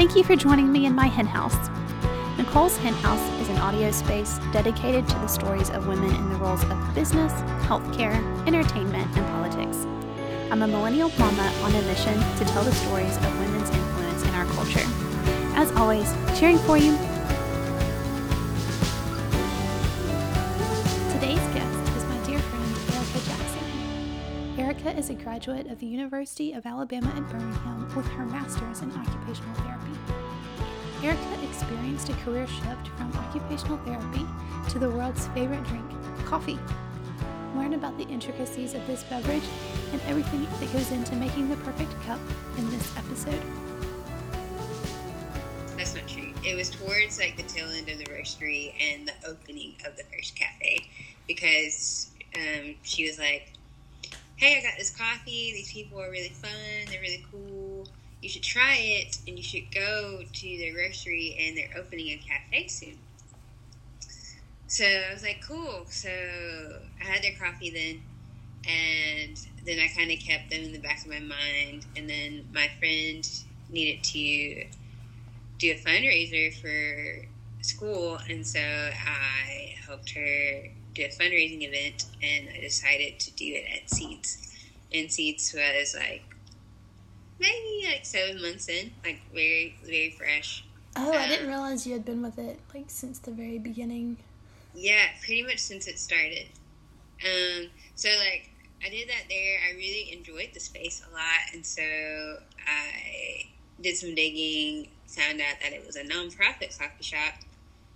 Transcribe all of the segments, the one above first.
Thank you for joining me in my hen house. Nicole's Hen House is an audio space dedicated to the stories of women in the roles of business, healthcare, entertainment, and politics. I'm a millennial mama on a mission to tell the stories of women's influence in our culture. As always, cheering for you. A graduate of the University of Alabama at Birmingham with her master's in occupational therapy. Erica experienced a career shift from occupational therapy to the world's favorite drink, coffee. Learn about the intricacies of this beverage and everything that goes into making the perfect cup in this episode. That's not true. It was towards like the tail end of the roastery and the opening of the first cafe because um, she was like, "Hey, I got this coffee. These people are really fun. They're really cool. You should try it, and you should go to their grocery, and they're opening a cafe soon." So I was like, "Cool." So I had their coffee then, and then I kind of kept them in the back of my mind. And then my friend needed to do a fundraiser for school, and so I helped her do a fundraising event, and I decided to do it at Seeds. And Seeds was like maybe like seven months in, like very very fresh. Oh, I didn't realize you had been with it like since the very beginning. Yeah, pretty much since it started. Um, so like I did that there. I really enjoyed the space a lot, and so I did some digging. Found out that it was a nonprofit coffee shop,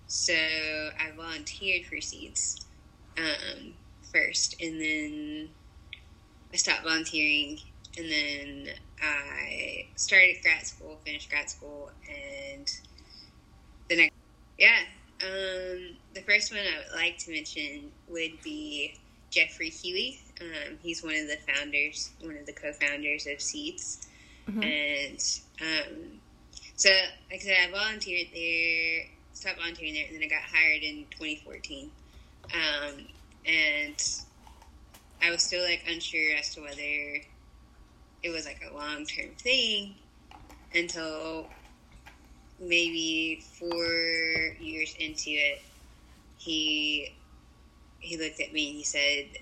so I volunteered for Seeds um, first, and then I stopped volunteering, and then I started grad school, finished grad school, and the next, yeah. Um, the first one I would like to mention would be Jeffrey Huey. Um, he's one of the founders, one of the co-founders of Seeds, Mm-hmm. and um, so like I said, I volunteered there, stopped volunteering there, and then I got hired in 2014. Um, and I was still like unsure as to whether it was like a long term thing until maybe four years into it, he he looked at me and he said,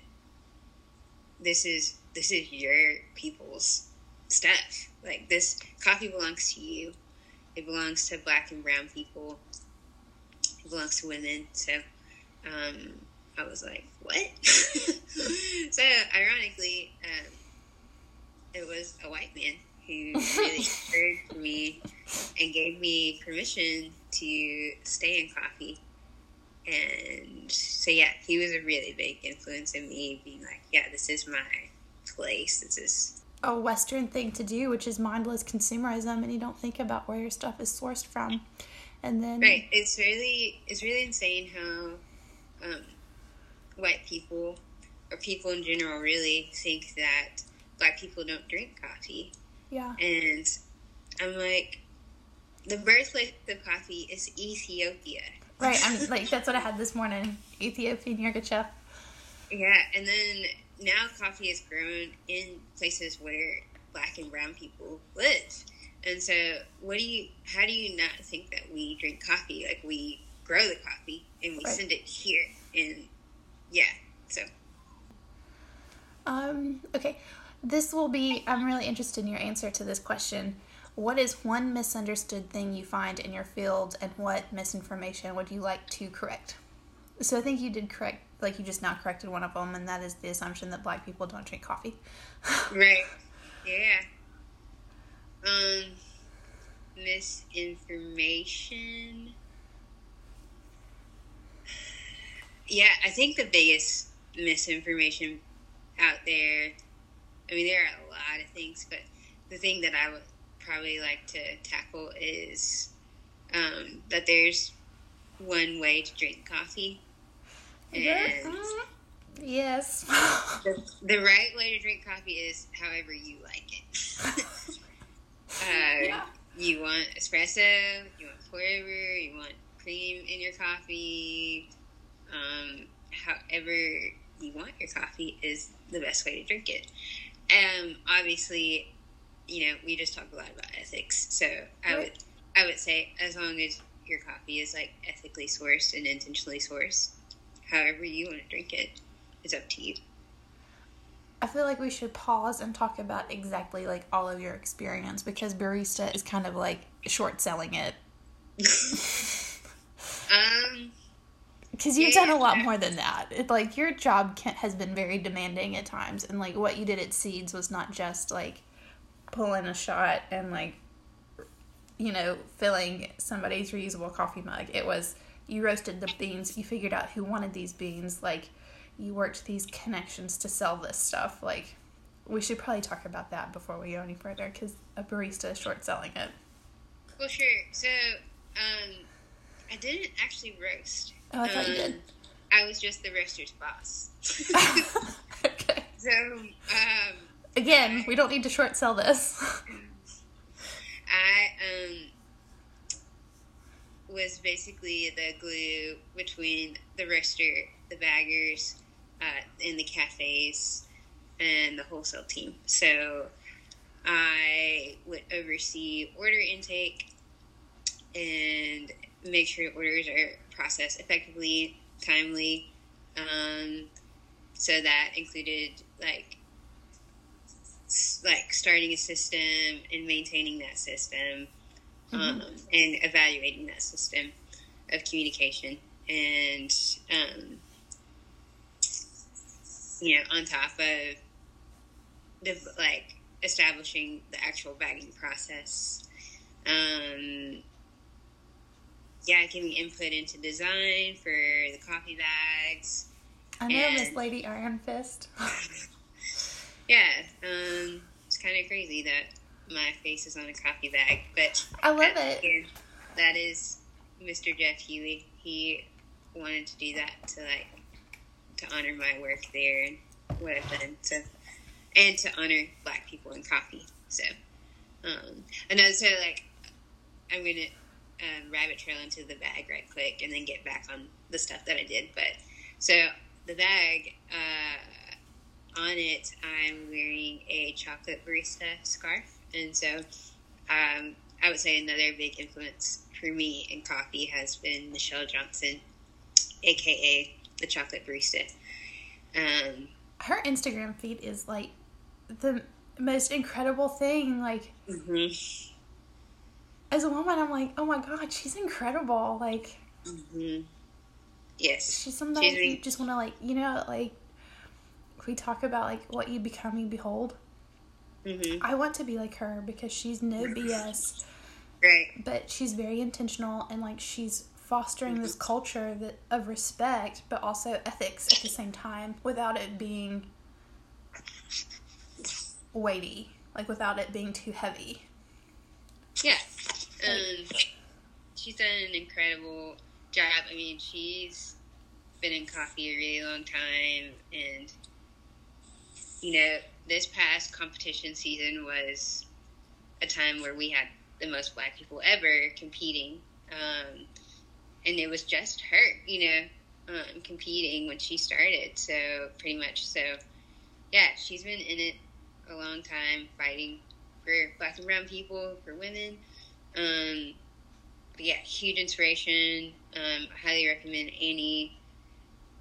"This is this is your people's stuff. Like this coffee belongs to you. It belongs to black and brown people. It belongs to women." So um, I was like, "What?" so ironically, um, it was a white man who really encouraged me and gave me permission to stay in coffee. And so, yeah, he was a really big influence in me being like, yeah, this is my place. This is, A Western thing to do, which is mindless consumerism, and you don't think about where your stuff is sourced from. And then, right. It's really, it's really insane how um, white people or people in general really think that black people don't drink coffee. yeah, And I'm like, the birthplace of coffee is Ethiopia. right. I'm like that's what I had this morning. Ethiopian Yirgacheffe. Yeah, and then now coffee is grown in places where black and brown people live. And so, what do you? How do you not think that we drink coffee? Like we grow the coffee and we Right. send it here, and yeah. So Um, okay. This will be, I'm really interested in your answer to this question. What is one misunderstood thing you find in your field, and what misinformation would you like to correct? So I think you did correct, like you just now corrected one of them, and that is the assumption that black people don't drink coffee. right, yeah. Um, misinformation. Yeah, I think the biggest misinformation out there. I mean, there are a lot of things, but the thing that I would probably like to tackle is um, that there's one way to drink coffee, and Yes. the, the right way to drink coffee is however you like it. uh, Yeah. You want espresso, you want flavor, you want cream in your coffee. Um, however you want your coffee is the best way to drink it. Um, obviously, you know, we just talk a lot about ethics, so I would I would say as long as your coffee is like ethically sourced and intentionally sourced, however you want to drink it, it's up to you. I feel like we should pause and talk about exactly like all of your experience because barista is kind of like short selling it. um, because you've done a lot more than that. It, like your job can, has been very demanding at times, and like what you did at Seeds was not just like pulling a shot and like you know filling somebody's reusable coffee mug. It was you roasted the beans, you figured out who wanted these beans, like you worked these connections to sell this stuff. Like we should probably talk about that before we go any further because a barista is short selling it. Well, sure. So um, I didn't actually roast. Oh, I thought um, you did. I was just the roaster's boss. okay. So, um, again, I, we don't need to short sell this. I um was basically the glue between the roaster, the baggers, uh, in the cafes, and the wholesale team. So I would oversee order intake and make sure orders are processed effectively, timely. Um, so that included like like starting a system and maintaining that system, mm-hmm. um, and evaluating that system of communication, and um, you know, on top of the like establishing the actual bagging process. Um, yeah, giving input into design for the coffee bags. I know Miss Lady Iron Fist. yeah, um, it's kind of crazy that my face is on a coffee bag, but I love it. Again, that is Mr. Jeff Huey. He wanted to do that to like to honor my work there and what I've done. So, and to honor Black people in coffee. So, um, another so like I'm gonna um, rabbit trail into the bag right quick and then get back on the stuff that I did. But so the bag, uh, on it, I'm wearing a chocolate barista scarf. And so um, I would say another big influence for me in coffee has been Michelle Johnson, aka the chocolate barista. Um, Her Instagram feed is like the most incredible thing. Like, mm-hmm as a woman, I'm like, oh my god, she's incredible. Like, mm-hmm. yes, she's somebody she's you just want to like, you know, like we talk about like what you become, you behold. Mm-hmm. I want to be like her because she's no BS. Right. But she's very intentional and like she's fostering this culture that of respect, but also ethics at the same time, without it being weighty, like without it being too heavy. Yeah, she's done an incredible job. I mean, she's been in coffee a really long time, and you know, this past competition season was a time where we had the most black people ever competing, um, and it was just her, you know, um, competing when she started. So pretty much, so yeah, she's been in it a long time, fighting for black and brown people, for women. Um, yeah, huge inspiration. Um, I highly recommend any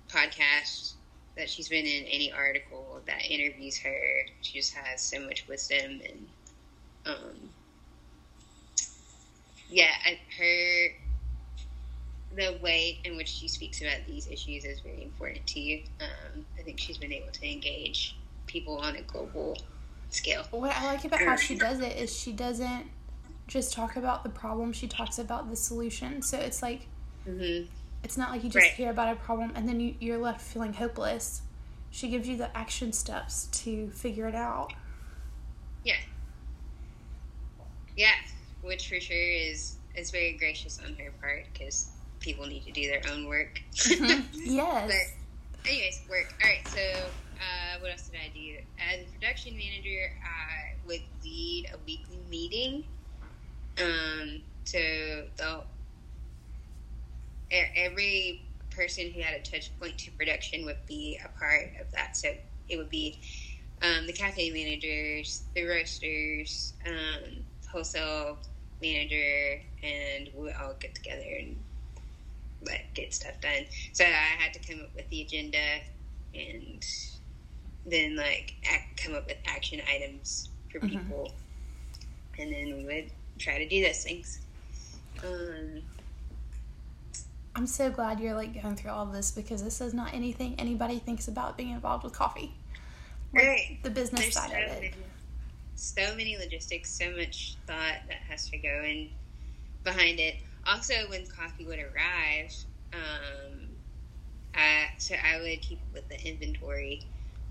podcast that she's been in, any article that interviews her. She just has so much wisdom and, um, yeah, her the way in which she speaks about these issues is very important to you. Um, I think she's been able to engage people on a global scale. What I like about how she does it is she doesn't just talk about the problem, she talks about the solution. So it's like, mm-hmm. it's not like you just right. hear about a problem and then you, you're left feeling hopeless. She gives you the action steps to figure it out. Yeah. Yeah, which for sure is is very gracious on her part because people need to do their own work. Mm-hmm. Yes. but anyways, work. All right. So, uh, what else did I do? As a production manager, I would lead a weekly meeting um, to the every person who had a touch point to production would be a part of that. So it would be um, the cafe managers, the roasters, um, wholesale manager, and we all get together and like get stuff done. So I had to come up with the agenda and then like act, come up with action items for Mhm. people, and then we would try to do those things. Um, I'm so glad you're like going through all of this because this is not anything anybody thinks about being involved with coffee. Like, Right. The business there's so side of it. many, so many logistics, so much thought that has to go in behind it. Also, when coffee would arrive, um, I, so I would keep with the inventory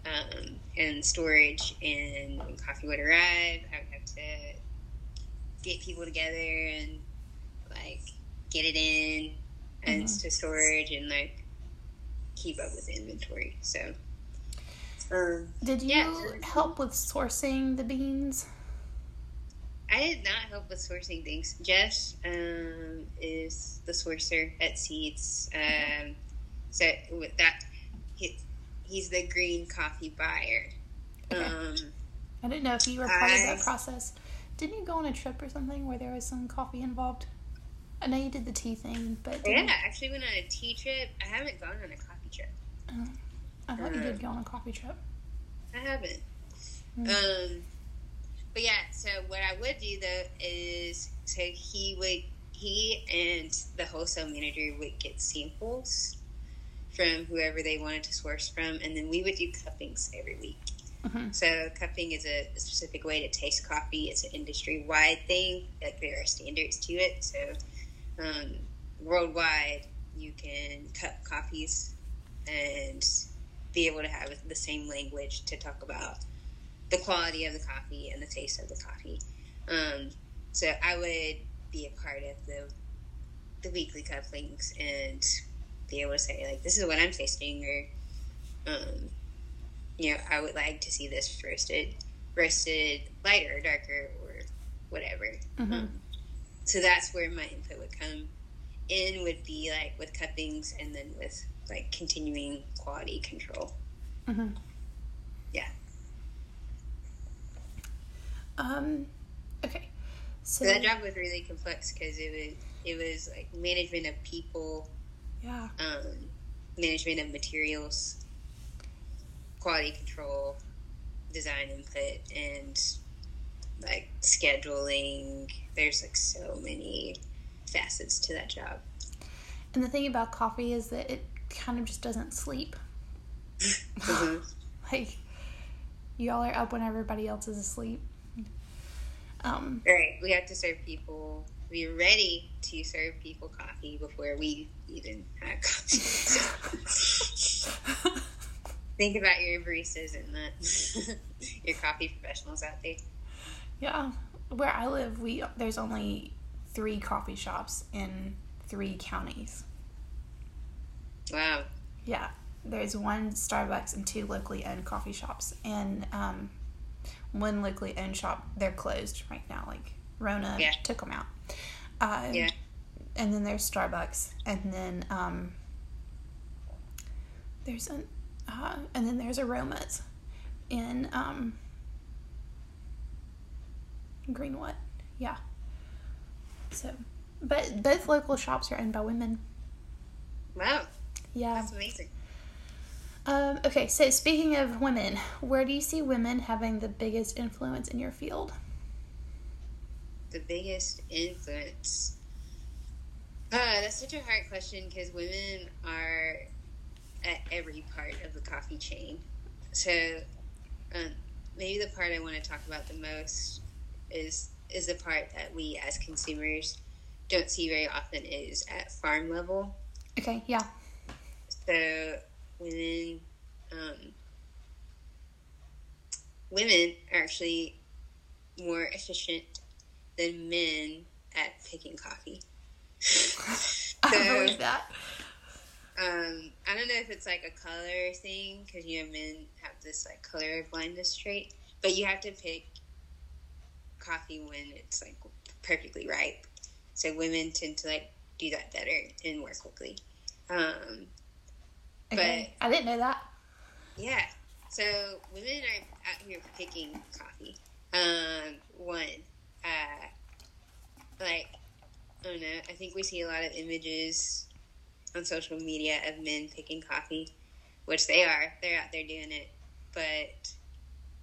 um, and storage. And when coffee would arrive, I would have to get people together and like get it in and Mhm. to storage and like keep up with inventory. So. Um, Did you Yeah. help with sourcing the beans? I did not help with sourcing things. Jeff um, is the sourcer at Seeds. Um, so with that, he, he's the green coffee buyer. Okay. Um, I didn't know if you were part of that process. Didn't you go on a trip or something where there was some coffee involved? I know you did the tea thing, but yeah, I actually went on a tea trip. I haven't gone on a coffee trip. I thought you did go on a coffee trip. I haven't. Hmm. Um, but yeah, so what I would do though is so he would he and the wholesale manager would get samples from whoever they wanted to source from, and then we would do cuppings every week. Mhm. So cupping is a, specific way to taste coffee. It's an industry wide thing. Like there are standards to it. So um, worldwide, you can cup coffees and be able to have the same language to talk about the quality of the coffee and the taste of the coffee. Um, so I would be a part of the the weekly cuppings and be able to say like this is what I'm tasting or um, you know I would like to see this roasted roasted lighter or darker or whatever. Mhm. Um, so that's where my input would come in would be like with cuppings and then with like continuing quality control. Mhm. Yeah. Um. Okay. So, So that job was really complex because it was it was like management of people, yeah. um, management of materials, quality control, design input, and like scheduling. There's like so many facets to that job. And the thing about coffee is that it kind of just doesn't sleep. Mhm. Like, y'all are up when everybody else is asleep. Um. Right, we have to serve people. We're ready to serve people coffee before we even have coffee. Think about your baristas and the, your coffee professionals out there. Yeah, where I live, we there's only three coffee shops in three counties. Wow. Yeah, there's one Starbucks and two locally owned coffee shops, and um, one locally owned shop they're closed right now. Like Rona Yeah. took them out. Um, Yeah. And then there's Starbucks, and then um, there's an uh, and then there's Aromas in um, Greenwood. Yeah. So, but both local shops are owned by women. Wow. Yeah. That's amazing. Um, okay, so speaking of women, where do you see women having the biggest influence in your field? The biggest influence. Uh, that's such a hard question because women are at every part of the coffee chain. So, um, maybe the part I want to talk about the most is is the part that we as consumers don't see very often is at farm level. Okay, yeah. So women, um, women are actually more efficient than men at picking coffee. I So- believe that. Um, I don't know if it's like a color thing because you know men have this like color blindness trait, but you have to pick coffee when it's like perfectly ripe. So women tend to like do that better and more quickly. Um, Okay. I didn't know that. Yeah. So women are out here picking coffee. Um, one, uh, like I don't know. I think we see a lot of images on social media of men picking coffee, which they are. They're out there doing it, but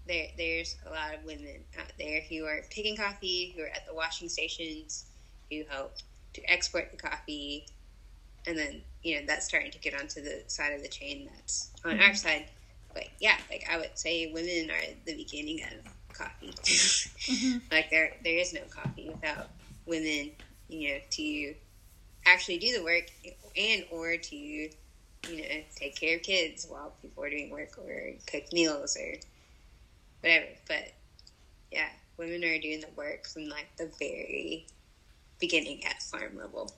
there there's a lot of women out there who are picking coffee, who are at the washing stations, who help to export the coffee, and then you know that's starting to get onto the side of the chain that's on mm-hmm. our side. But yeah, like I would say, women are the beginning of coffee. mm-hmm. Like there there is no coffee without women, you know, to actually do the work and or to you know take care of kids while people are doing work or cook meals or whatever. But yeah, women are doing the work from like the very beginning at farm level.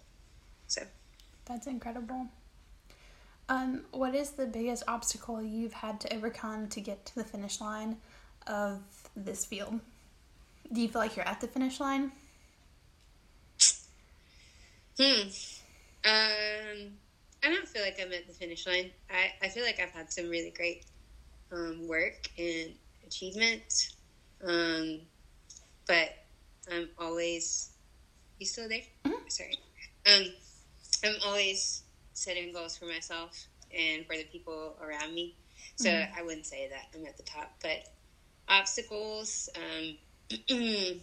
So that's incredible. Um, what is the biggest obstacle you've had to overcome to get to the finish line of this field? Do you feel like you're at the finish line? Hmm. Um, I don't feel like I'm at the finish line. I, I feel like I've had some really great um, work and achievements. Um, but I'm always. You still there? Mm-hmm. Sorry. Um, I'm always setting goals for myself and for the people around me. So mm-hmm. I wouldn't say that I'm at the top, but obstacles. Um,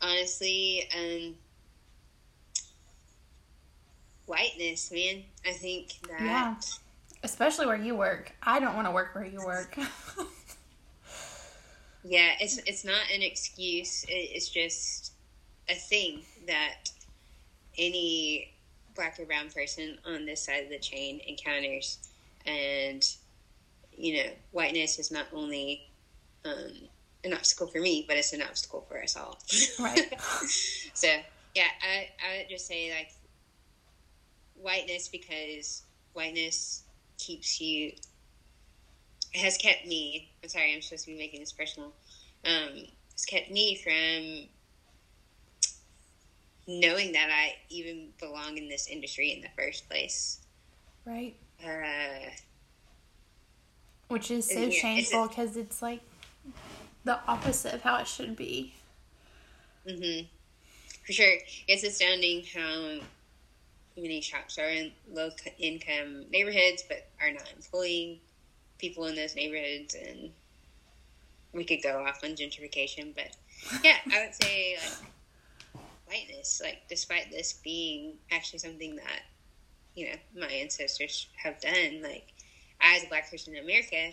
honestly, um, whiteness, man. I think that. Yeah. Especially where you work. I don't want to work where you work. yeah, it's it's not an excuse. It's just a thing that any black or brown person on this side of the chain encounters, and you know, whiteness is not only um, an obstacle for me, but it's an obstacle for us all. Right. so yeah, I I would just say like whiteness because whiteness keeps you has kept me I'm sorry, I'm supposed to be making this personal. Um, has kept me from knowing that I even belong in this industry in the first place. Right. Uh, Which is so yeah, shameful because it's, it's, like the opposite of how it should be. Mm-hmm. For sure. It's astounding how many shops are in low income neighborhoods but are not employing people in those neighborhoods and we could go off on gentrification but yeah i would say like whiteness like despite this being actually something that you know my ancestors have done like as a black person in america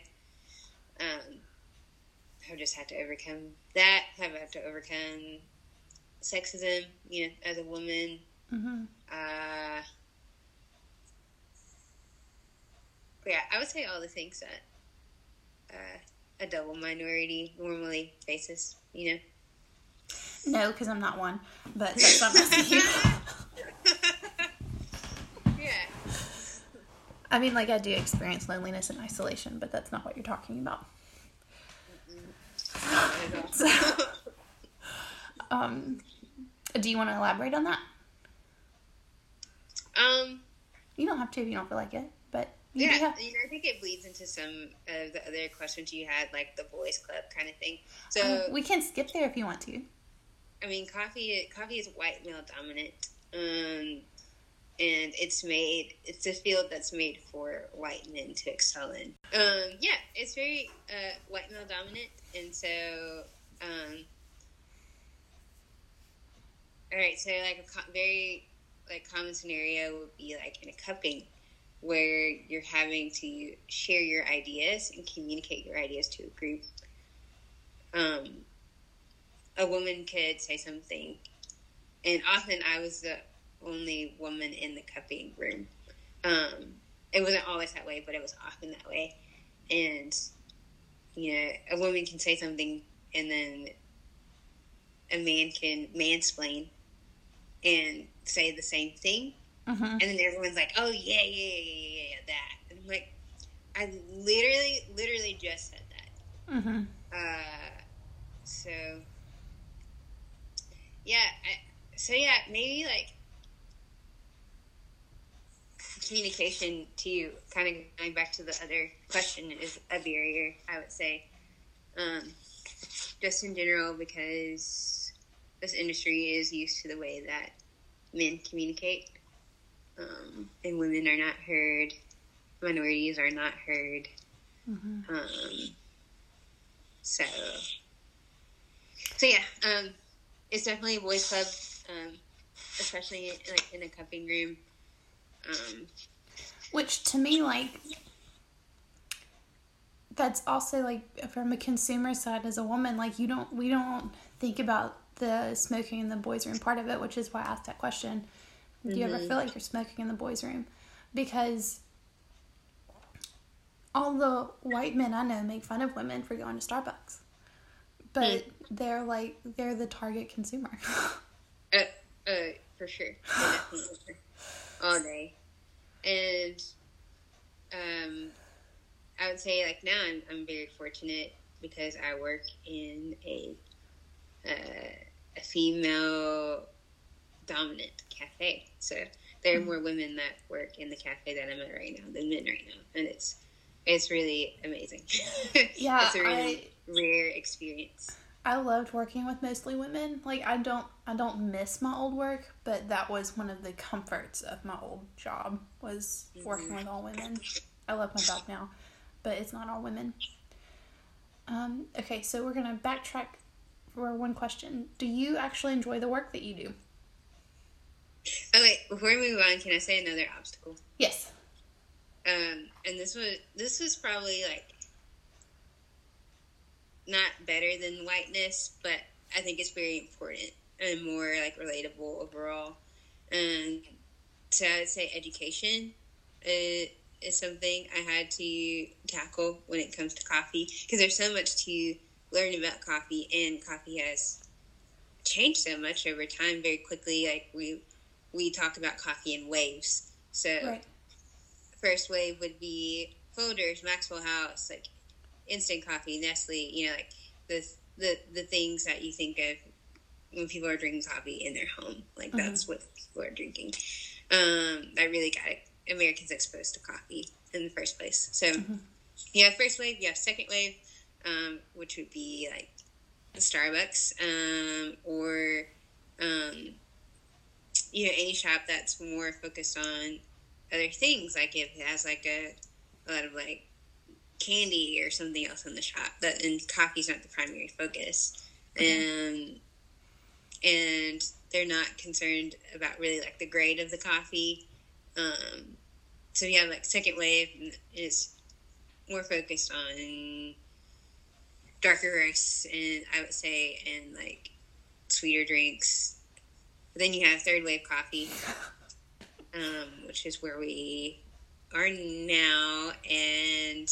um have just had to overcome that have had to overcome sexism you know as a woman Mm-hmm. Uh, yeah, I would say all the things that uh, a double minority normally faces. You know. No, because I'm not one, but that's my Yeah. I mean, like I do experience loneliness and isolation, but that's not what you're talking about. so, um, do you want to elaborate on that? Um, you don't have to if you don't feel like it, but yeah, have... you know, I think it bleeds into some of the other questions you had, like the boys' club kind of thing. So um, we can skip there if you want to. I mean, coffee coffee is white male dominant, um, and it's made. It's a field that's made for white men to excel in. Um, yeah, it's very uh, white male dominant, and so. Um, all right, so like a very like common scenario would be like in a cupping where you're having to share your ideas and communicate your ideas to a group. Um, a woman could say something, and often I was the only woman in the cupping room. Um, it wasn't always that way, but it was often that way. And you know, a woman can say something, and then a man can mansplain and say the same thing. Mm-hmm. And then everyone's like, oh, yeah, yeah, yeah, yeah, yeah, that. And I'm like, I literally, literally just said that. Mm-hmm. Uh, so, yeah. I, so, yeah, maybe like communication to you, kind of going back to the other question, is a barrier, I would say. Um, just in general, because this industry is used to the way that men communicate, um, and women are not heard, minorities are not heard. Mm-hmm. Um, so, so yeah, um, it's definitely a boys' club, um, especially like in a cupping room. Um, Which to me, like, that's also like from a consumer side as a woman, like you don't, we don't think about the smoking in the boys' room part of it, which is why I asked that question. Do mm-hmm. you ever mm-hmm. feel like you're smoking in the boys' room? Because all the white men I know make fun of women for going to Starbucks, but mm. they're like they're the target consumer. uh, uh, for sure, all day, and um, I would say like now I'm I'm very fortunate because I work in a uh, a female dominant cafe. So there are more women that work in the cafe that I'm at right now than men right now, and it's it's really amazing. Yeah, it's a really I, rare experience. I loved working with mostly women. Like I don't I don't miss my old work, but that was one of the comforts of my old job was working mm-hmm. with all women. I love my job now, but it's not all women. Um, okay, so we're gonna backtrack for one question. Do you actually enjoy the work that you do? Oh wait, before we move on, can I say another obstacle? Yes. Um, and this was this was probably like not better than whiteness, but I think it's very important and more like relatable overall. And so I would say education is, is something I had to tackle when it comes to coffee because there's so much to learn about coffee, and coffee has changed so much over time very quickly. Like we we talk about coffee in waves. So right. first wave would be Folgers, Maxwell House, like instant coffee, Nestle. You know, like the the the things that you think of when people are drinking coffee in their home. Like mm-hmm. that's what people are drinking. Um, that really got Americans exposed to coffee in the first place. So mm-hmm. you have first wave, you have second wave, um, which would be like Starbucks um, or um, you know any shop that's more focused on other things, like if it has like a, a lot of like candy or something else in the shop. That and coffee's not the primary focus, and and they're not concerned about really like the grade of the coffee. Um, so have like second wave is more focused on darker roasts and I would say and like sweeter drinks. But then you have third wave coffee, um, which is where we are now, and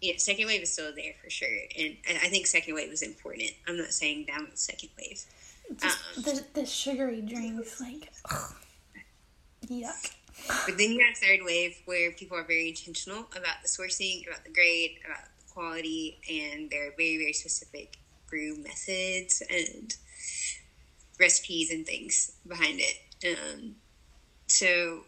yeah, second wave is still there for sure, and I think second wave is important. I'm not saying down with second wave. Um, the the sugary drinks, like, ugh, yuck. But then you have third wave where people are very intentional about the sourcing, about the grade, about quality and there are very very specific brew methods and recipes and things behind it. Um, so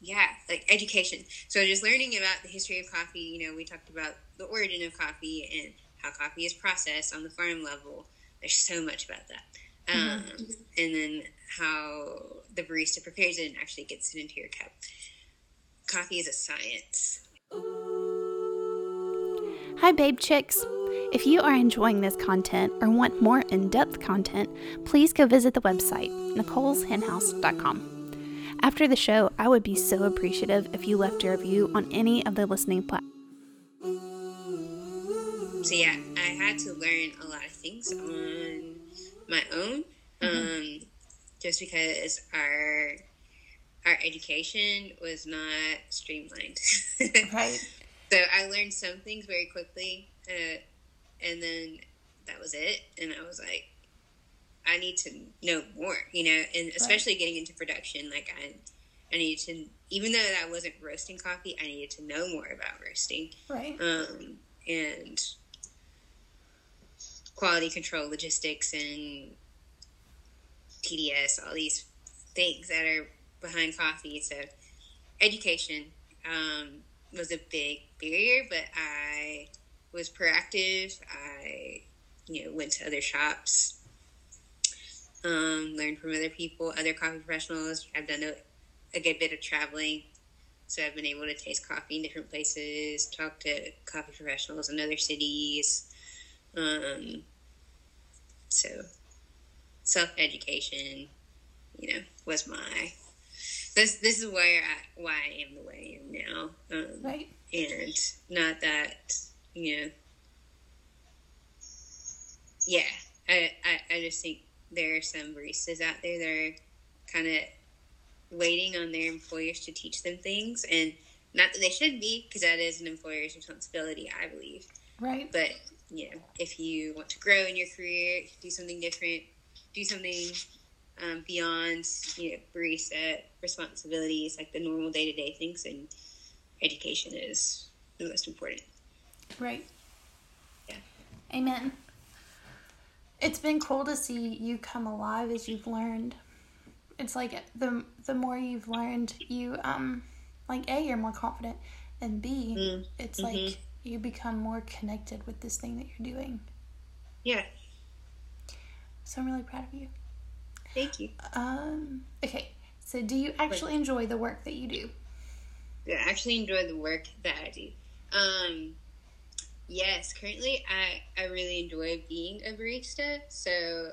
yeah like education. So just learning about the history of coffee you know we talked about the origin of coffee and how coffee is processed on the farm level. There's so much about that. Um, mm-hmm. and then how the barista prepares it and actually gets it into your cup. Coffee is a science Hi, Babe Chicks! If you are enjoying this content or want more in depth content, please go visit the website, Nicole'sHenhouse.com. After the show, I would be so appreciative if you left a review on any of the listening platforms. So, yeah, I had to learn a lot of things on my own mm-hmm. um, just because our our education was not streamlined. right. So I learned some things very quickly, uh, and then that was it. And I was like, I need to know more, you know, and especially right. getting into production. Like I, I needed to, even though I wasn't roasting coffee, I needed to know more about roasting, right? Um, and quality control, logistics, and TDS, all these things that are behind coffee. So education. Um, was a big barrier, but I was proactive. I, you know, went to other shops um, learn from other people, other coffee professionals. I've done a, a good bit of traveling, so I've been able to taste coffee in different places, talk to coffee professionals in other cities. Um, so self education, you know, was my this this is where I why I am the way I am now. Um, right. And not that you know. Yeah, I, I I just think there are some baristas out there that are kind of waiting on their employers to teach them things, and not that they should be, because that is an employer's responsibility, I believe. Right. But you know, if you want to grow in your career, do something different, do something um, beyond you know barista responsibilities, like the normal day to day things, and education is the most important. Right. Yeah. Amen. It's been cool to see you come alive as you've learned. It's like the the more you've learned, you um like a you're more confident, and b Mm. it's Mhm. like you become more connected with this thing that you're doing. Yeah. So I'm really proud of you. Thank you. Um. Okay. So do you actually enjoy the work that you do? I actually enjoy the work that I do. Um, yes, currently I, I really enjoy being a barista. So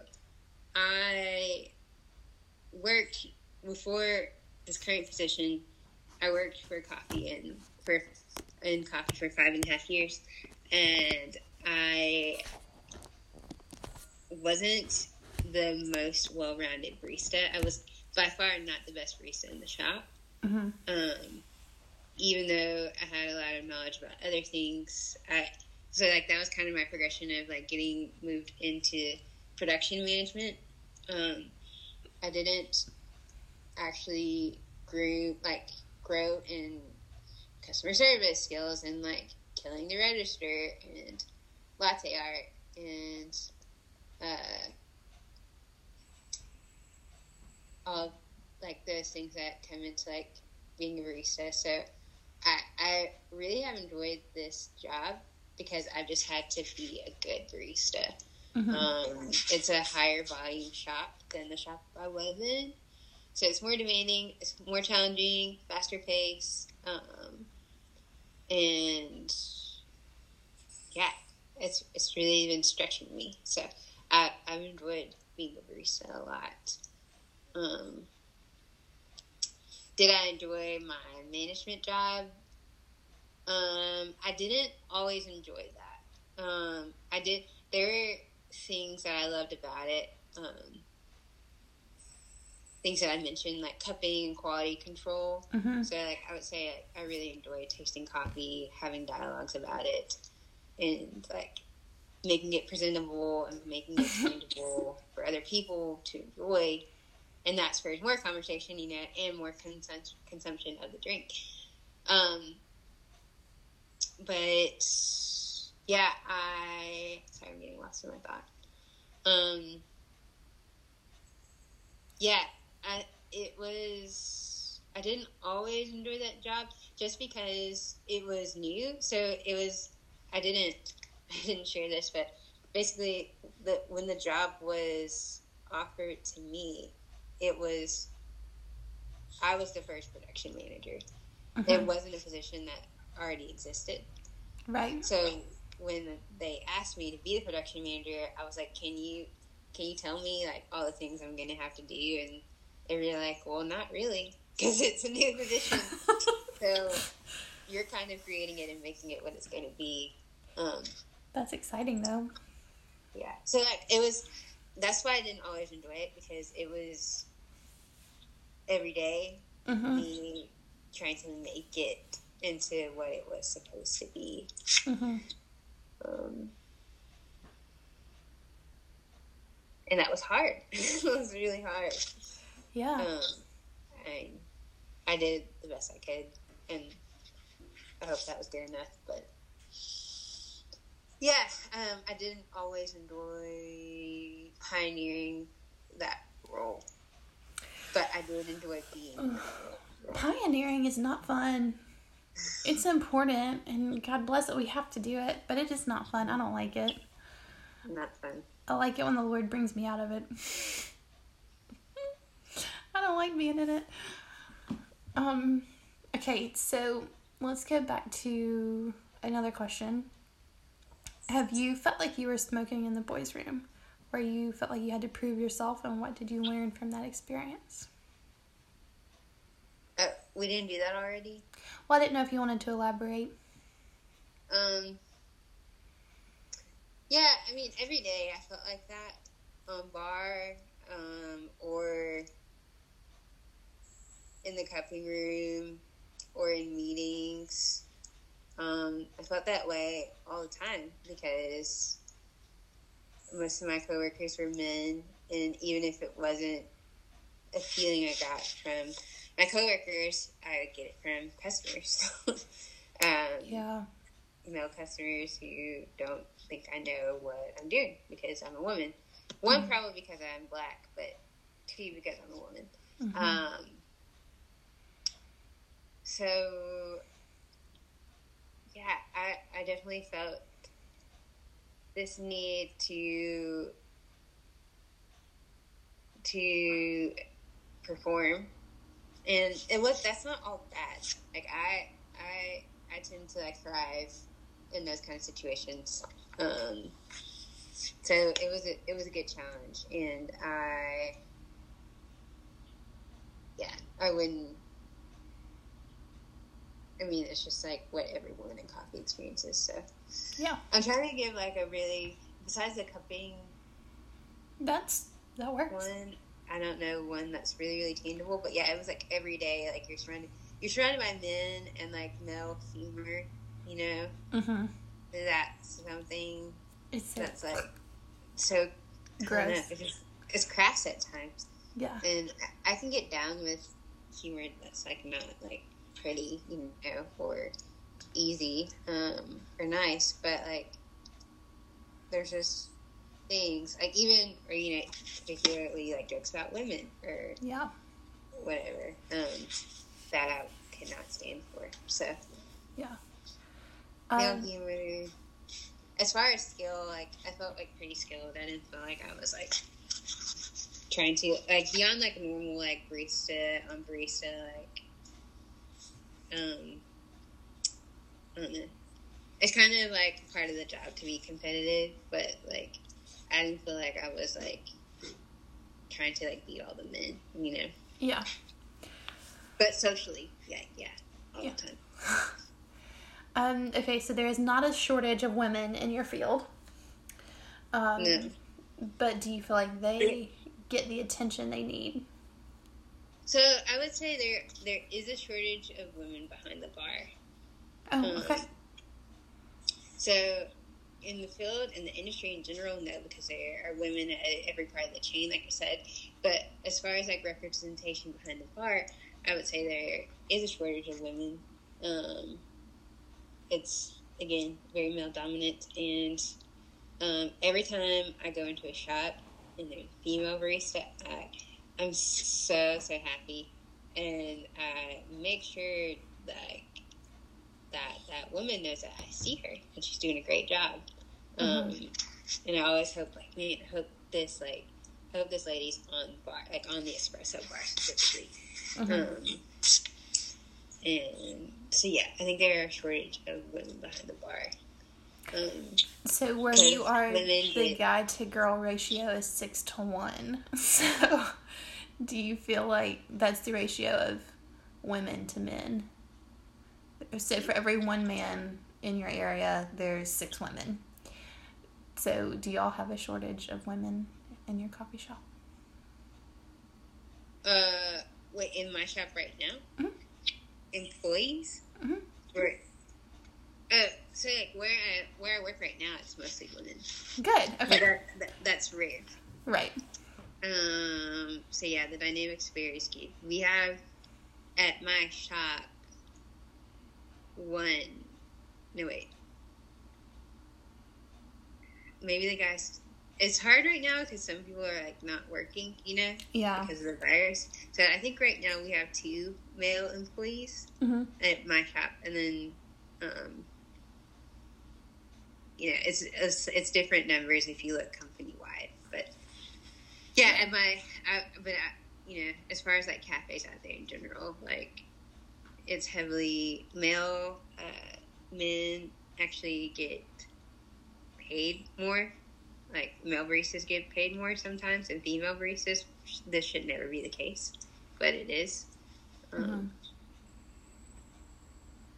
I worked before this current position. I worked for coffee and for in coffee for five and a half years, and I wasn't the most well-rounded barista. I was by far not the best barista in the shop. Mm-hmm. Um, even though I had a lot of knowledge about other things, I so like that was kind of my progression of like getting moved into production management. Um, I didn't actually grew like grow in customer service skills and like killing the register and latte art and uh, all like those things that come into like being a barista. So I I really have enjoyed this job because I've just had to be a good barista. Mm-hmm. Um, it's a higher volume shop than the shop I was in, so it's more demanding, it's more challenging, faster pace, um, and yeah, it's it's really been stretching me. So I I've enjoyed being a barista a lot. Um, did I enjoy my management job? Um, I didn't always enjoy that. Um, I did. There were things that I loved about it. Um, things that I mentioned, like cupping and quality control. Mm-hmm. So, like, I would say I, I really enjoy tasting coffee, having dialogues about it, and like making it presentable and making it tangible for other people to enjoy. And that spurs more conversation, you know, and more consum- consumption of the drink. Um, but yeah, I sorry, I'm getting lost in my thought. Um, yeah, I it was I didn't always enjoy that job just because it was new. So it was I didn't I didn't share this, but basically the when the job was offered to me, it was I was the first production manager. It Mhm. wasn't a position that already existed. Right. So when they asked me to be the production manager, I was like, "Can you, can you tell me like all the things I'm gonna have to do?" And they were like, "Well, not really, because it's a new position. so you're kind of creating it and making it what it's gonna be." Um, That's exciting though. yeah. So like it was. That's why I didn't always enjoy it because it was every day Mm-hmm. me trying to make it into what it was supposed to be. Mm-hmm. Um, and that was hard. it was really hard. Yeah. Um, I, I did the best I could, and I hope that was good enough. But yeah, um, I didn't always enjoy pioneering that role, but I did enjoy being. in that. Pioneering is not fun. It's important, and God bless it, we have to do it, but it is not fun. I don't like it. Not fun. I like it when the Lord brings me out of it. I don't like being in it. Um, okay, so let's get back to another question. Have you felt like you were smoking in the boys' room, where you felt like you had to prove yourself, and what did you learn from that experience? Uh, we didn't do that already. Well, I didn't know if you wanted to elaborate. Um. Yeah, I mean, every day I felt like that on bar, um, or in the cupping room, or in meetings. Um, I felt that way all the time because most of my coworkers were men, and even if it wasn't a feeling I got from my coworkers, I would get it from customers. um, Yeah. male customers who don't think I know what I'm doing because I'm a woman. One, probably because I'm black, but two, because I'm a woman. Mhm. Um, so, yeah, I, I definitely felt this need to to perform, and it was that's not all bad. Like I I I tend to like thrive in those kind of situations. Um, so it was a, it was a good challenge, and I yeah I wouldn't. I mean, it's just like what every woman in coffee experiences. So Yeah. I'm trying to give like a really besides the cupping That's that works. one. I don't know one that's really really tangible, but yeah, it was like every day. Like you're surrounded, you're surrounded by men and like male humor. You know, Mm-hmm. that's something It's so that's like so don't know, gross. It's, just, it's crass at times, Yeah. and I I can get down with humor that's like not like pretty, you know, or easy um, or nice, but like there's just things like even or you know particularly like jokes about women or Yeah. whatever um, that I could not stand for. So Yeah. male Um, humor. As far as skill, like I felt like pretty skilled. I didn't feel like I was like trying to like beyond like normal like barista on barista like um I don't know. It's kind of like part of the job to be competitive, but like I didn't feel like I was like trying to like beat all the men, you know. yeah. But socially, yeah, yeah, all Yeah. the time. Um, okay, so there is not a shortage of women in your field. Um, No. But do you feel like they get the attention they need? So I would say there there is a shortage of women behind the bar. Oh, Um, okay. So in the field in the industry in general, no, because there are women at every part of the chain, like I said. But as far as like representation behind the bar, I would say there is a shortage of women. Um, it's again very male dominant, and um, every time I go into a shop and there's female barista, I, I'm so so happy, and I make sure that that that woman knows that I see her and she's doing a great job. Um, and I always hope like man, I hope this like I hope this lady's on bar like on the espresso bar specifically. Mhm. Um, and so yeah, I think there are a shortage of women behind the bar. Um, So where you are, the guy to girl ratio is six to one. So, do you feel like that's the ratio of women to men? So for every one man in your area, there's six women. So do y'all have a shortage of women in your coffee shop? uh, wait, in my shop right now, Mhm. employees. Mhm. Right. Uh, so like where I where I work right now, it's mostly women. Good. Okay. that, that, that's rare. Right. Um, so yeah, the dynamics varies. skewed. We have at my shop one. No wait. Maybe the guys. It's hard right now because some people are like not working, you know, Yeah. because of the virus. So I think right now we have two male employees hmm at my shop, and then, um, you know, it's it's, it's different numbers if you look company yeah, at my, I, but I, you know, as far as like cafes out there in general, like it's heavily male. Uh, men actually get paid more. Like male baristas get paid more sometimes than female baristas. This should never be the case, but it is. Um, Mhm.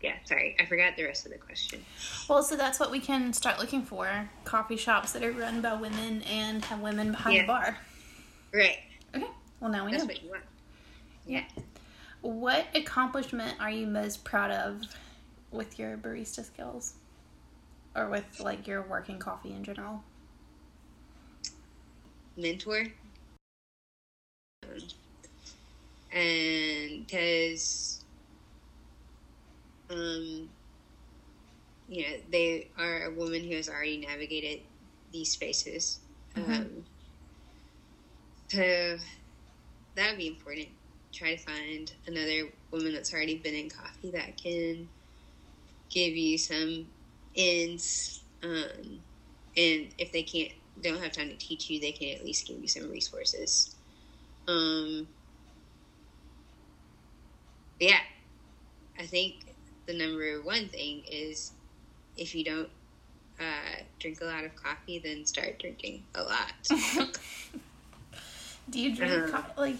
Yeah, sorry, I forgot the rest of the question. Well, so that's what we can start looking for coffee shops that are run by women and have women behind Yeah. the bar. Right, Okay. Well, now we that's know. what you want. Yeah. What accomplishment are you most proud of with your barista skills? Or with like your working coffee in general? mentor. And because, um, you know, they are a woman who has already navigated these spaces. Mhm. Um, so that would be important. Try to find another woman that's already been in coffee that can give you some ins. Um, and if they can't, don't have time to teach you, they can at least give you some resources. Um, yeah, I think the number one thing is if you don't uh, drink a lot of coffee, then start drinking a lot. Do you drink Uh-huh. co- like?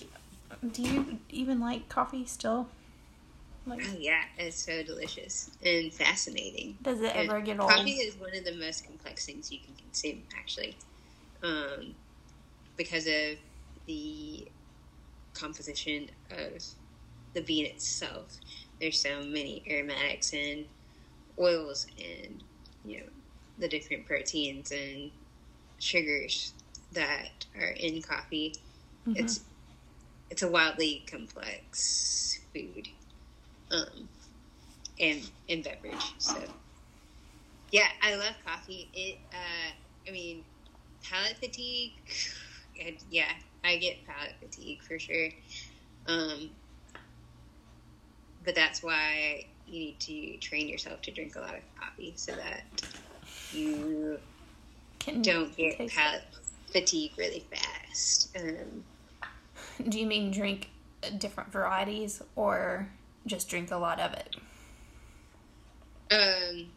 Do you even like coffee still? Like, oh yeah, it's so delicious and fascinating. does it And ever get old? Coffee is one of the most complex things you can consume, actually, um, because of the composition of the bean itself. There's so many aromatics and oils, and you know the different proteins and sugars that are in coffee. Mhm. It's it's a wildly complex food um, and and beverage. So yeah, I love coffee. It uh, I mean palate fatigue. and yeah, I get palate fatigue for sure. Um, but that's why you need to train yourself to drink a lot of coffee so that you Can don't get palate fatigue really fast. Um. Do you mean drink different varieties or just drink a lot of it? Um,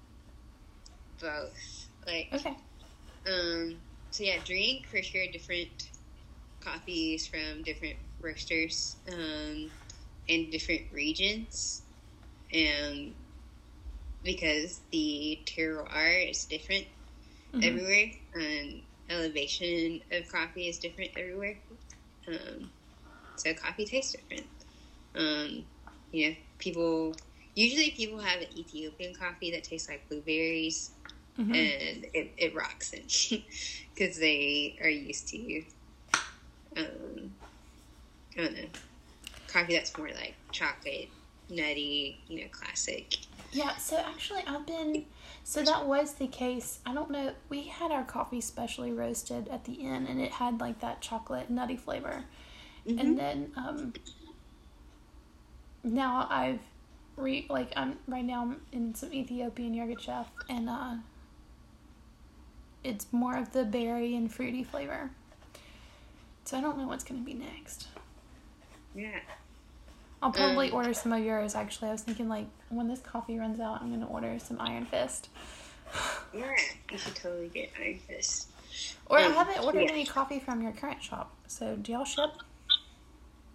both. Like, Okay. um, so yeah, drink for sure different coffees from different roasters, um, in different regions, and because the terroir is different Mhm. everywhere, and elevation of coffee is different everywhere. Um, so coffee tastes different. Um, you know, people usually people have an Ethiopian coffee that tastes like blueberries, Mhm. and it, it rocks them because they are used to, um, I don't know, coffee that's more like chocolate, nutty, you know, classic. Yeah, so actually, I've been. So that was the case. I don't know. We had our coffee specially roasted at the inn, and it had like that chocolate nutty flavor. And then um, now I've re like I'm right now I'm in some Ethiopian Yirgacheffe, and uh, it's more of the berry and fruity flavor. So I don't know what's gonna be next. Yeah. I'll probably Um, order some of yours. Actually, I was thinking like when this coffee runs out, I'm gonna order some Iron Fist. Yeah, you should totally get Iron Fist. Or I Um, haven't ordered yeah. any coffee from your current shop. So do y'all ship?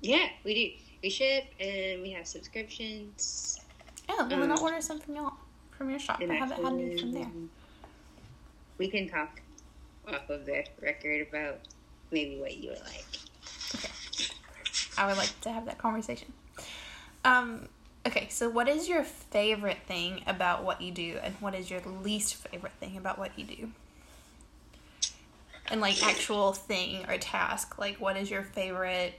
Yeah, we do. We ship and we have subscriptions. Yeah, well then Um, I'll order some from y'all from your shop. I haven't had any from there. We can talk off of the record about maybe what you would like. I would like to have that conversation. Um, okay, so what is your favorite thing about what you do, and what is your least favorite thing about what you do? And like actual thing or task, like what is your favorite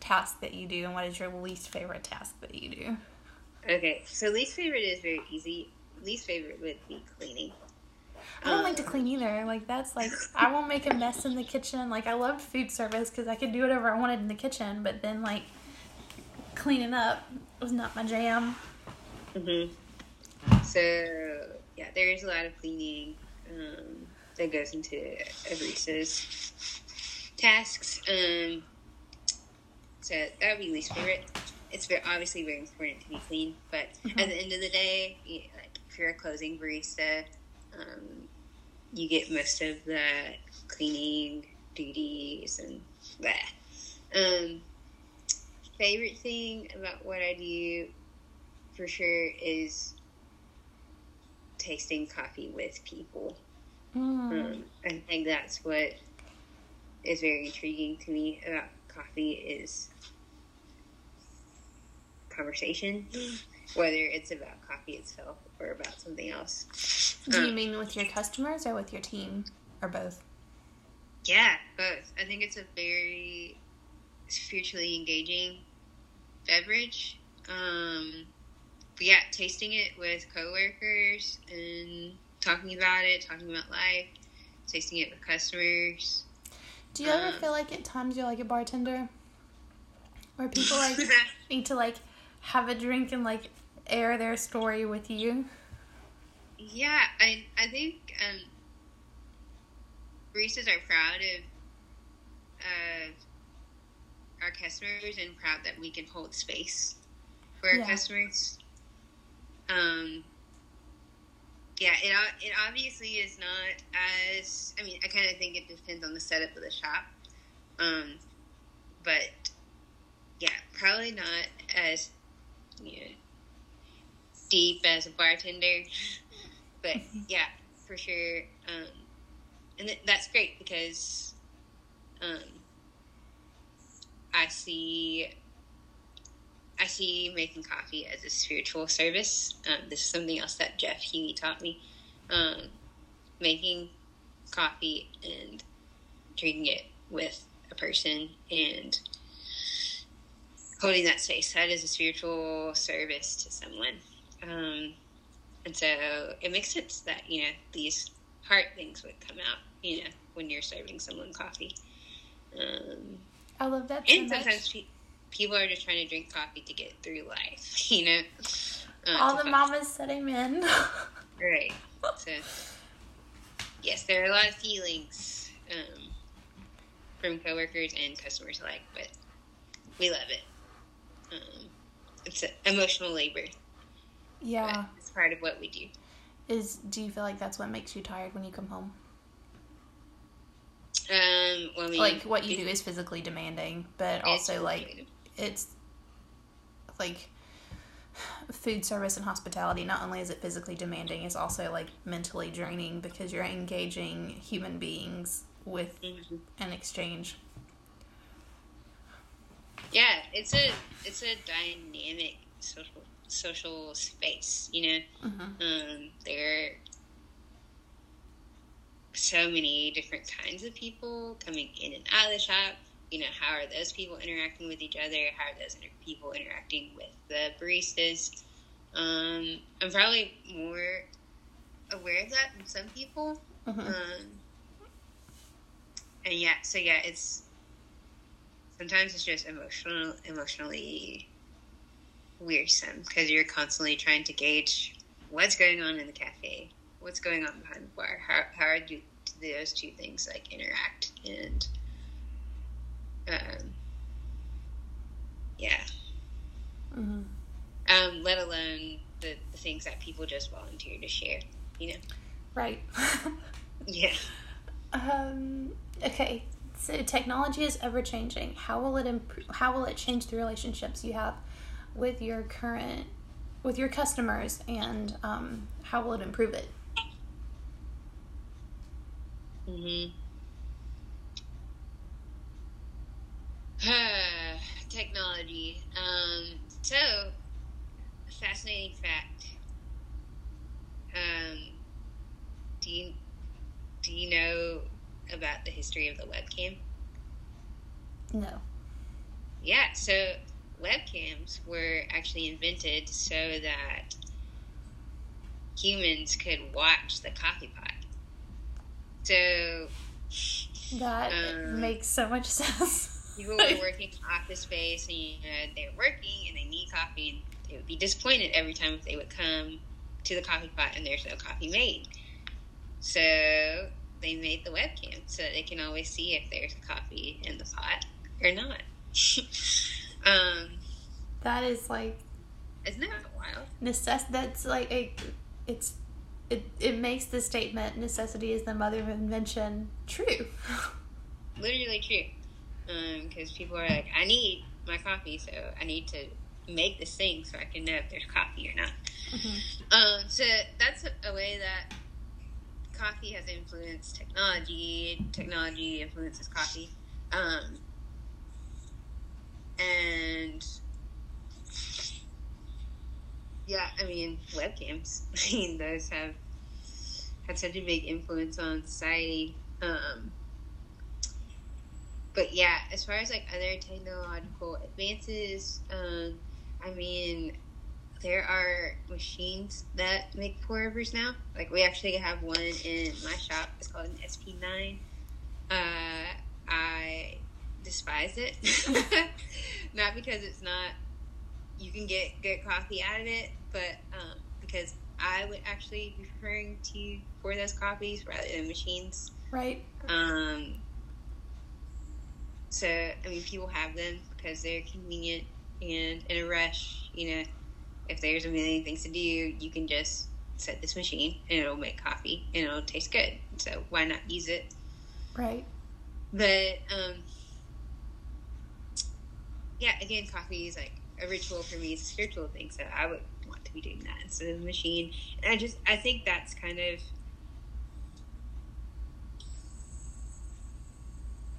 task that you do, and what is your least favorite task that you do? Okay, so least favorite is very easy. Least favorite would be cleaning. I don't like to Um, clean either. Like that's like I won't make a mess in the kitchen. Like I loved food service because I could do whatever I wanted in the kitchen, but then like cleaning up was not my jam. Mm-hmm. So yeah, there is a lot of cleaning um, that goes into a barista's tasks. Um, so that would be least favorite. It's very, obviously very important to be clean, but mm-hmm. at the end of the day, you, like if you're a closing barista, um, you get most of the cleaning duties and that. Um, favorite thing about what I do for sure is tasting coffee with people. Mm. Um, I think that's what is very intriguing to me about coffee is conversation, whether it's about coffee itself or about something else. Do you um, mean with your customers or with your team or both? Yeah, both. I think it's a very spiritually engaging beverage. Um, but yeah, tasting it with coworkers and talking about it, talking about life, tasting it with customers. Do you ever feel like at times you're like a bartender, where people like need to like have a drink and like air their story with you? Yeah, I I think um, baristas are proud of uh, our customers and proud that we can hold space for our yeah. customers. Um, yeah, it it obviously is not as. I mean, I kind of think it depends on the setup of the shop, um, but yeah, probably not as you know deep as a bartender, but yeah, for sure. Um, and th- that's great because um, I see I see making coffee as a spiritual service. Um, this is something else that Jeff Huey taught me. Um, making coffee and drinking it with a person and holding that space. That is a spiritual service to someone. Um, and so it makes sense that, you know, these heart things would come out, you know, when you're serving someone coffee. Um, I love that so and sometimes much people are just trying to drink coffee to get through life, you know. Uh, All the mamas said amen. right. So, yes, there are a lot of feelings um, from coworkers and customers alike, but we love it. Um, it's emotional labor. Yeah, it's part of what we do. Is do you feel like that's what makes you tired when you come home? Um, well, I mean, like what you do is physically demanding, but also like it's like food service and hospitality not only is it physically demanding it's also like mentally draining because you're engaging human beings with mm-hmm. an exchange yeah it's a it's a dynamic social social space you know mm-hmm. um, there are so many different kinds of people coming in and out of the shop you know, how are those people interacting with each other? How are those inter- people interacting with the baristas? Um, I'm probably more aware of that than some people. Mm-hmm. Um, and yeah, so yeah, it's sometimes it's just emotional, emotionally wearisome because you're constantly trying to gauge what's going on in the cafe, what's going on behind the bar, how how do those two things like interact and um, yeah. Mm-hmm. Um, let alone the, the things that people just volunteer to share, you know? Right. yeah. Um, okay. So technology is ever changing. How will it imp- how will it change the relationships you have with your current with your customers and um, how will it improve it? Mhm. Technology. Um, so, fascinating fact. Um, do you do you know about the history of the webcam? No. Yeah, so webcams were actually invented so that humans could watch the coffee pot. So that um, makes so much sense people were working office space and you know, they're working and they need coffee and they would be disappointed every time if they would come to the coffee pot and there's no coffee made. So they made the webcam so that they can always see if there's coffee in the pot or not. um, That is like isn't that wild? necess. That's like a. It's. It, it makes the statement necessity is the mother of invention true. Literally true. Because people are like, I need my coffee, so I need to make this thing so I can know if there's coffee or not. Um, so that's a, a way that coffee has influenced technology. Technology influences coffee. Um, and yeah, I mean webcams. I mean those have had such a big influence on society. Um, but yeah, as far as like other technological advances, um, I mean, there are machines that make pour overs now. Like we actually have one in my shop. It's called an SP9. Uh, I despise it, not because it's not. You can get good coffee out of it, but um, because I would actually be preferring to pour those coffees rather than machines. Right. Um, so, I mean, people have them because they're convenient and in a rush. You know, if there's a million things to do, you can just set this machine and it'll make coffee and it'll taste good. So, why not use it? Right. But, um, yeah, again, coffee is like a ritual for me. It's a spiritual thing. So, I would want to be doing that instead of the machine. And I just, I think that's kind of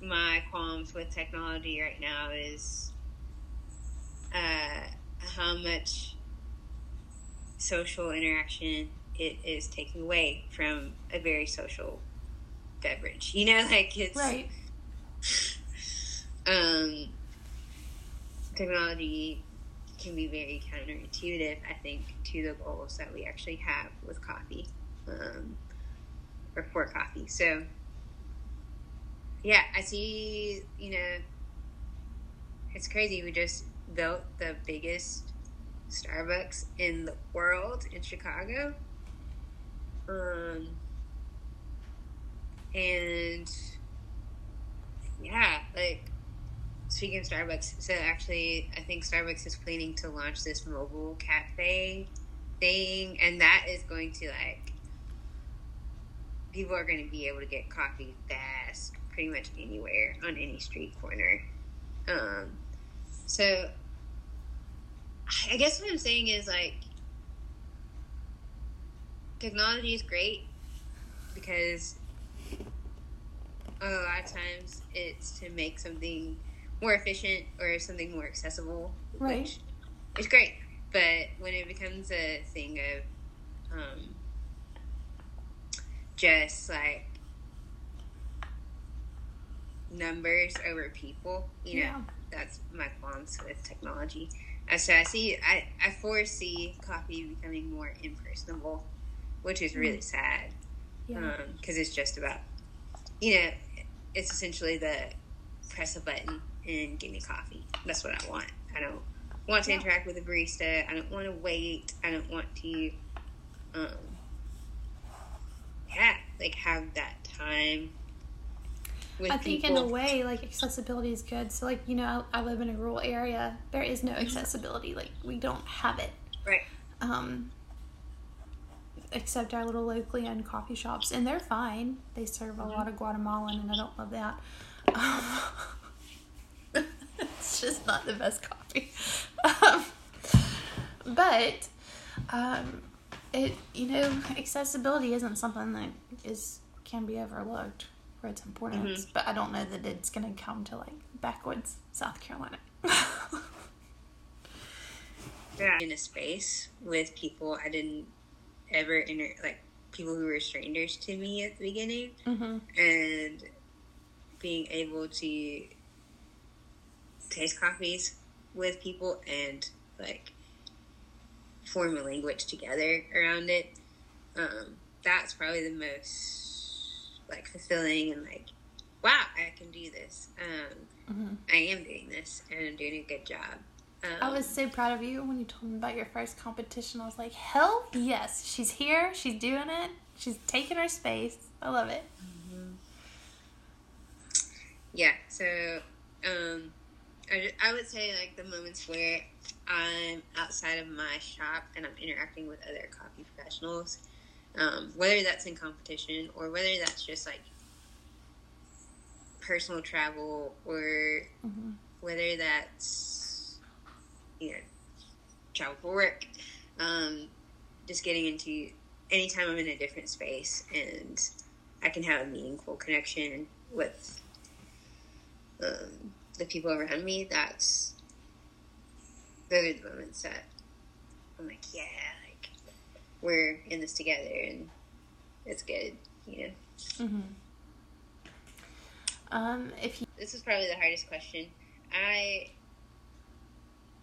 my qualms with technology right now is uh, how much social interaction it is taking away from a very social beverage. You know, like it's Right. um, technology can be very counterintuitive, I think, to the goals that we actually have with coffee um, or for coffee. So, yeah, I see, you know, it's crazy. We just built the biggest Starbucks in the world in Chicago. Um, and yeah, like speaking of Starbucks, so actually, I think Starbucks is planning to launch this mobile cafe thing, and that is going to like people are going to be able to get coffee fast, pretty much anywhere on any street corner. Um, so I guess what I'm saying is like technology is great because a lot of times it's to make something more efficient or something more accessible, Right. which is great. But when it becomes a thing of um, just like numbers over people, you know, Yeah. that's my qualms with technology. So I see, I, I foresee coffee becoming more impersonable, which is really sad Yeah. because it's just about, you know, it's essentially the press a button and give me coffee. That's what I want. I don't want to Yeah. interact with a barista. I don't want to wait. I don't want to, um, yeah, like have that time. I think people. in a way, like accessibility is good. So, like you know, I, I live in a rural area. There is no accessibility. Like we don't have it. right? Um, except our little locally owned coffee shops, and they're fine. They serve a lot of Guatemalan, and I don't love that. Um, it's just not the best coffee. Um, but um, it you know accessibility isn't something that is can be overlooked for its importance. But I don't know that it's going to come to like backwoods South Carolina. Yeah. In a space with people I didn't ever inter like people who were strangers to me at the beginning. hmm and being able to taste coffees with people and like form a language together around it um, that's probably the most like fulfilling and like wow i can do this um, hmm i am doing this and i'm doing a good job um, I was so proud of you when you told me about your first competition. I was like, hell yes, she's here, she's doing it, she's taking her space. I love it. yeah so um I, I would say like the moments where I'm outside of my shop and I'm interacting with other coffee professionals, um, whether that's in competition or whether that's just like personal travel or Mm-hmm. whether that's you know travel for work, um, just getting into anytime I'm in a different space and I can have a meaningful connection with um, the people around me. That's those are the moments that I'm like, yeah, we're in this together and it's good. You know, Mm-hmm. Um, if you, this is probably the hardest question. I,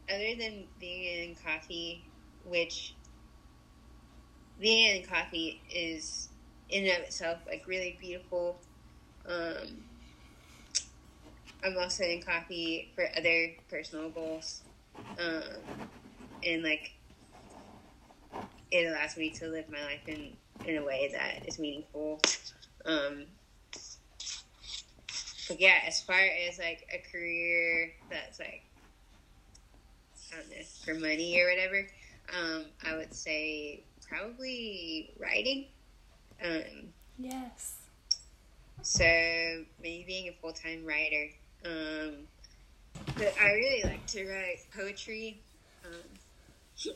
other than being in coffee, which being in coffee is in and of itself like really beautiful. Um, I'm also in coffee for other personal goals, um, and like it allows me to live my life in in a way that is meaningful. Um, but yeah, as far as like a career that's like I don't know for money or whatever, um, I would say probably writing. Um, yes. so maybe being a full time writer. Um, but I really like to write poetry um,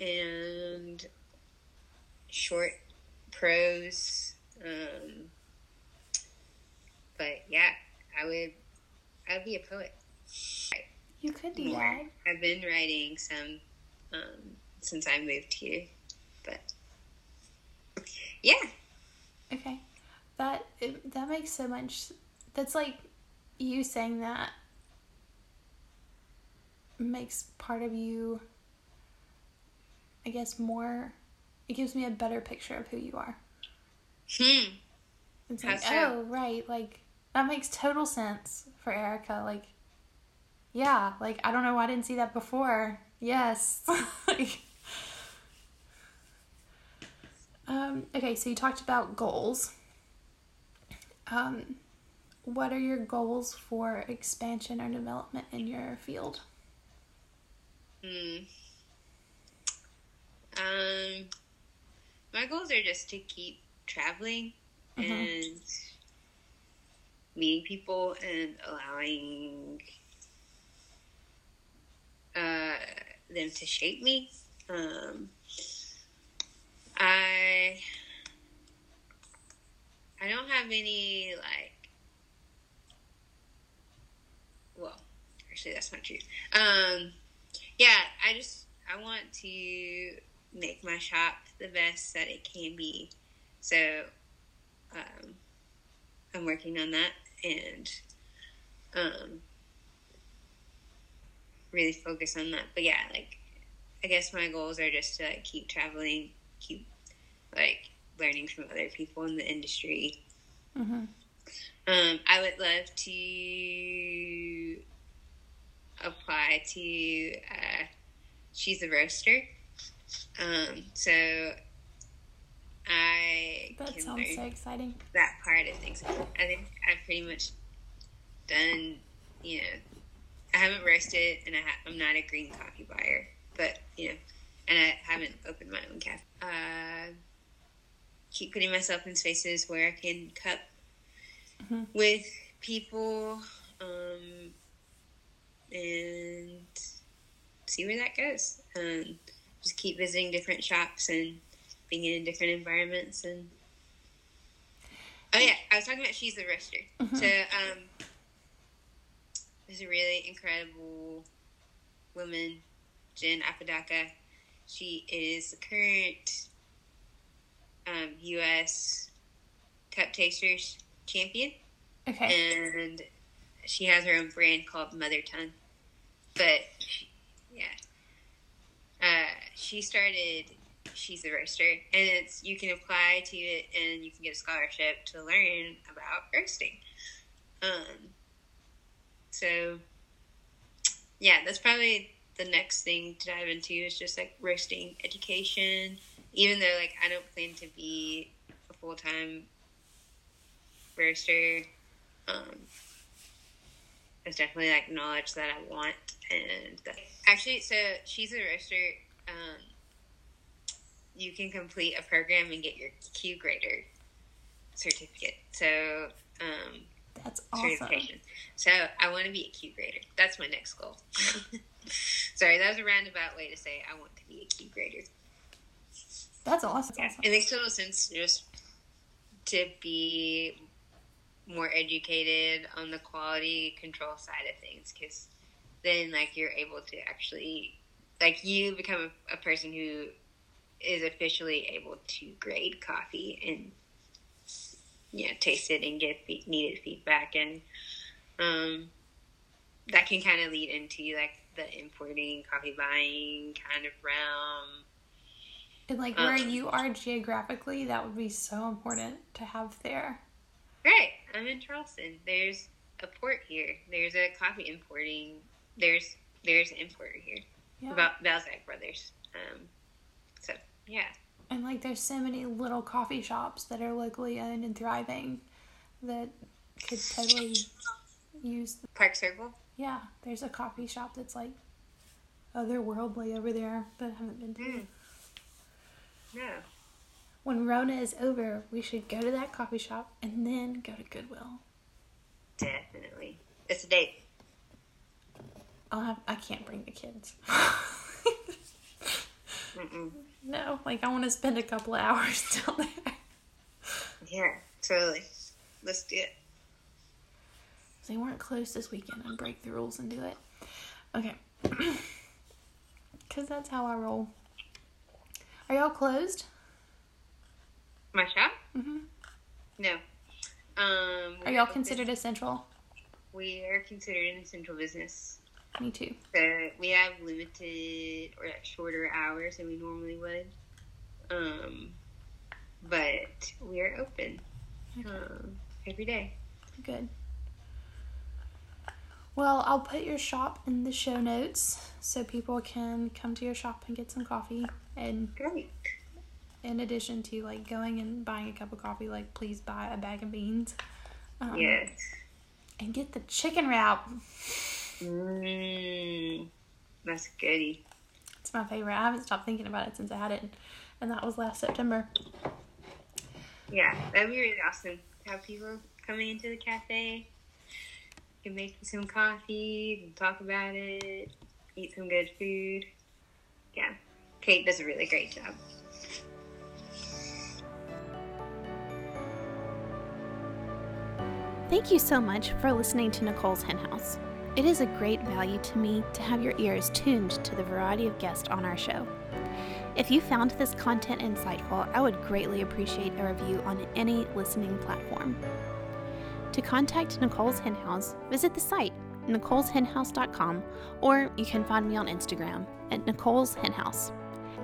and short prose. Um, but yeah, I would. I'd be a poet. You could do More. that. I've been writing some um, since I moved here, but yeah, Okay. That it, that makes so much. That's like you saying that makes part of you. I guess more. It gives me a better picture of who you are. hmm. It's like, so? oh right, like that makes total sense for Erica. Like, yeah, like I don't know why I didn't see that before. Yes. Like- um, okay, so you talked about goals. Um, what are your goals for expansion or development in your field? Hmm. Um, my goals are just to keep traveling Mhm. and meeting people and allowing uh, them to shape me. Um, I I don't have any like. Well, actually, that's not true. Um, yeah, I just I want to make my shop the best that it can be. So um, I'm working on that and um, really focus on that. But yeah, like I guess my goals are just to like, keep traveling, keep like learning from other people in the industry. Mm-hmm. Um, I would love to apply to uh, She's a Roaster. Um, so I That sounds so exciting. that part of things. I think I've pretty much done, you know, I haven't roasted and I ha- I'm not a green coffee buyer, but, you know, and I haven't opened my own cafe. Uh, keep putting myself in spaces where I can cup Mhm. with people um, and see where that goes. Um, just keep visiting different shops and being in different environments and oh yeah i was talking about she's the roaster Mhm. so um there's a really incredible woman jen apodaca she is the current um, us cup tasters champion Okay. and she has her own brand called Mother Tongue. But yeah, uh, she started. She's a roaster, and it's you can apply to it, and you can get a scholarship to learn about roasting. Um, so yeah, that's probably the next thing to dive into is just like roasting education. Even though like I don't plan to be a full time roaster. Um, it's definitely like knowledge that I want. And actually, so she's a roaster. Um, you can complete a program and get your Q grader certificate. So, um, that's awesome. Certification. So I want to be a Q grader. That's my next goal. Sorry, that was a roundabout way to say I want to be a Q grader. That's awesome. Yeah. awesome. It makes total sense just to be more educated on the quality control side of things because then like you're able to actually like you become a, a person who is officially able to grade coffee and you know taste it and get needed feedback. And um, that can kind of lead into like the importing coffee buying kind of realm. And like where um, you are geographically that would be so important to have there right i'm in charleston there's a port here there's a coffee importing there's there's an importer here yeah. about Balzac Brothers um, so yeah and like there's so many little coffee shops that are locally owned and thriving that could totally use the... Park Circle. Yeah, there's a coffee shop that's like otherworldly over there that I haven't been to. Mm. Yeah. When Rona is over, we should go to that coffee shop and then go to Goodwill. Definitely. It's a date. I'll have. I can't bring the kids. Mm-mm. No, like I want to spend a couple of hours down there. Yeah, totally. Let's do it. They weren't closed this weekend and break the rules and do it. Okay. Because that's how I roll. Are y'all closed? My shop? Mm-hmm. No. Um, Are y'all considered essential? We are considered an essential business. Me too. So we have limited or shorter hours than we normally would. Um, but we are open okay. um, every day. Good. Well, I'll put your shop in the show notes so people can come to your shop and get some coffee. And great. In addition to like going and buying a cup of coffee, like please buy a bag of beans. Um, yes. And get the chicken wrap. Mmm, that's goody. It's my favorite. I haven't stopped thinking about it since I had it, and that was last September. Yeah, that'd be really awesome. Have people coming into the cafe, can make some coffee, and talk about it, eat some good food. Yeah, Kate does a really great job. Thank you so much for listening to Nicole's Hen House. It is a great value to me to have your ears tuned to the variety of guests on our show. If you found this content insightful, I would greatly appreciate a review on any listening platform. To contact Nicole's Hen House, visit the site nicoleshenhouse.com or you can find me on Instagram at Nicole's Hen House.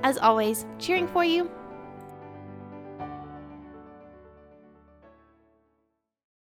As always, cheering for you,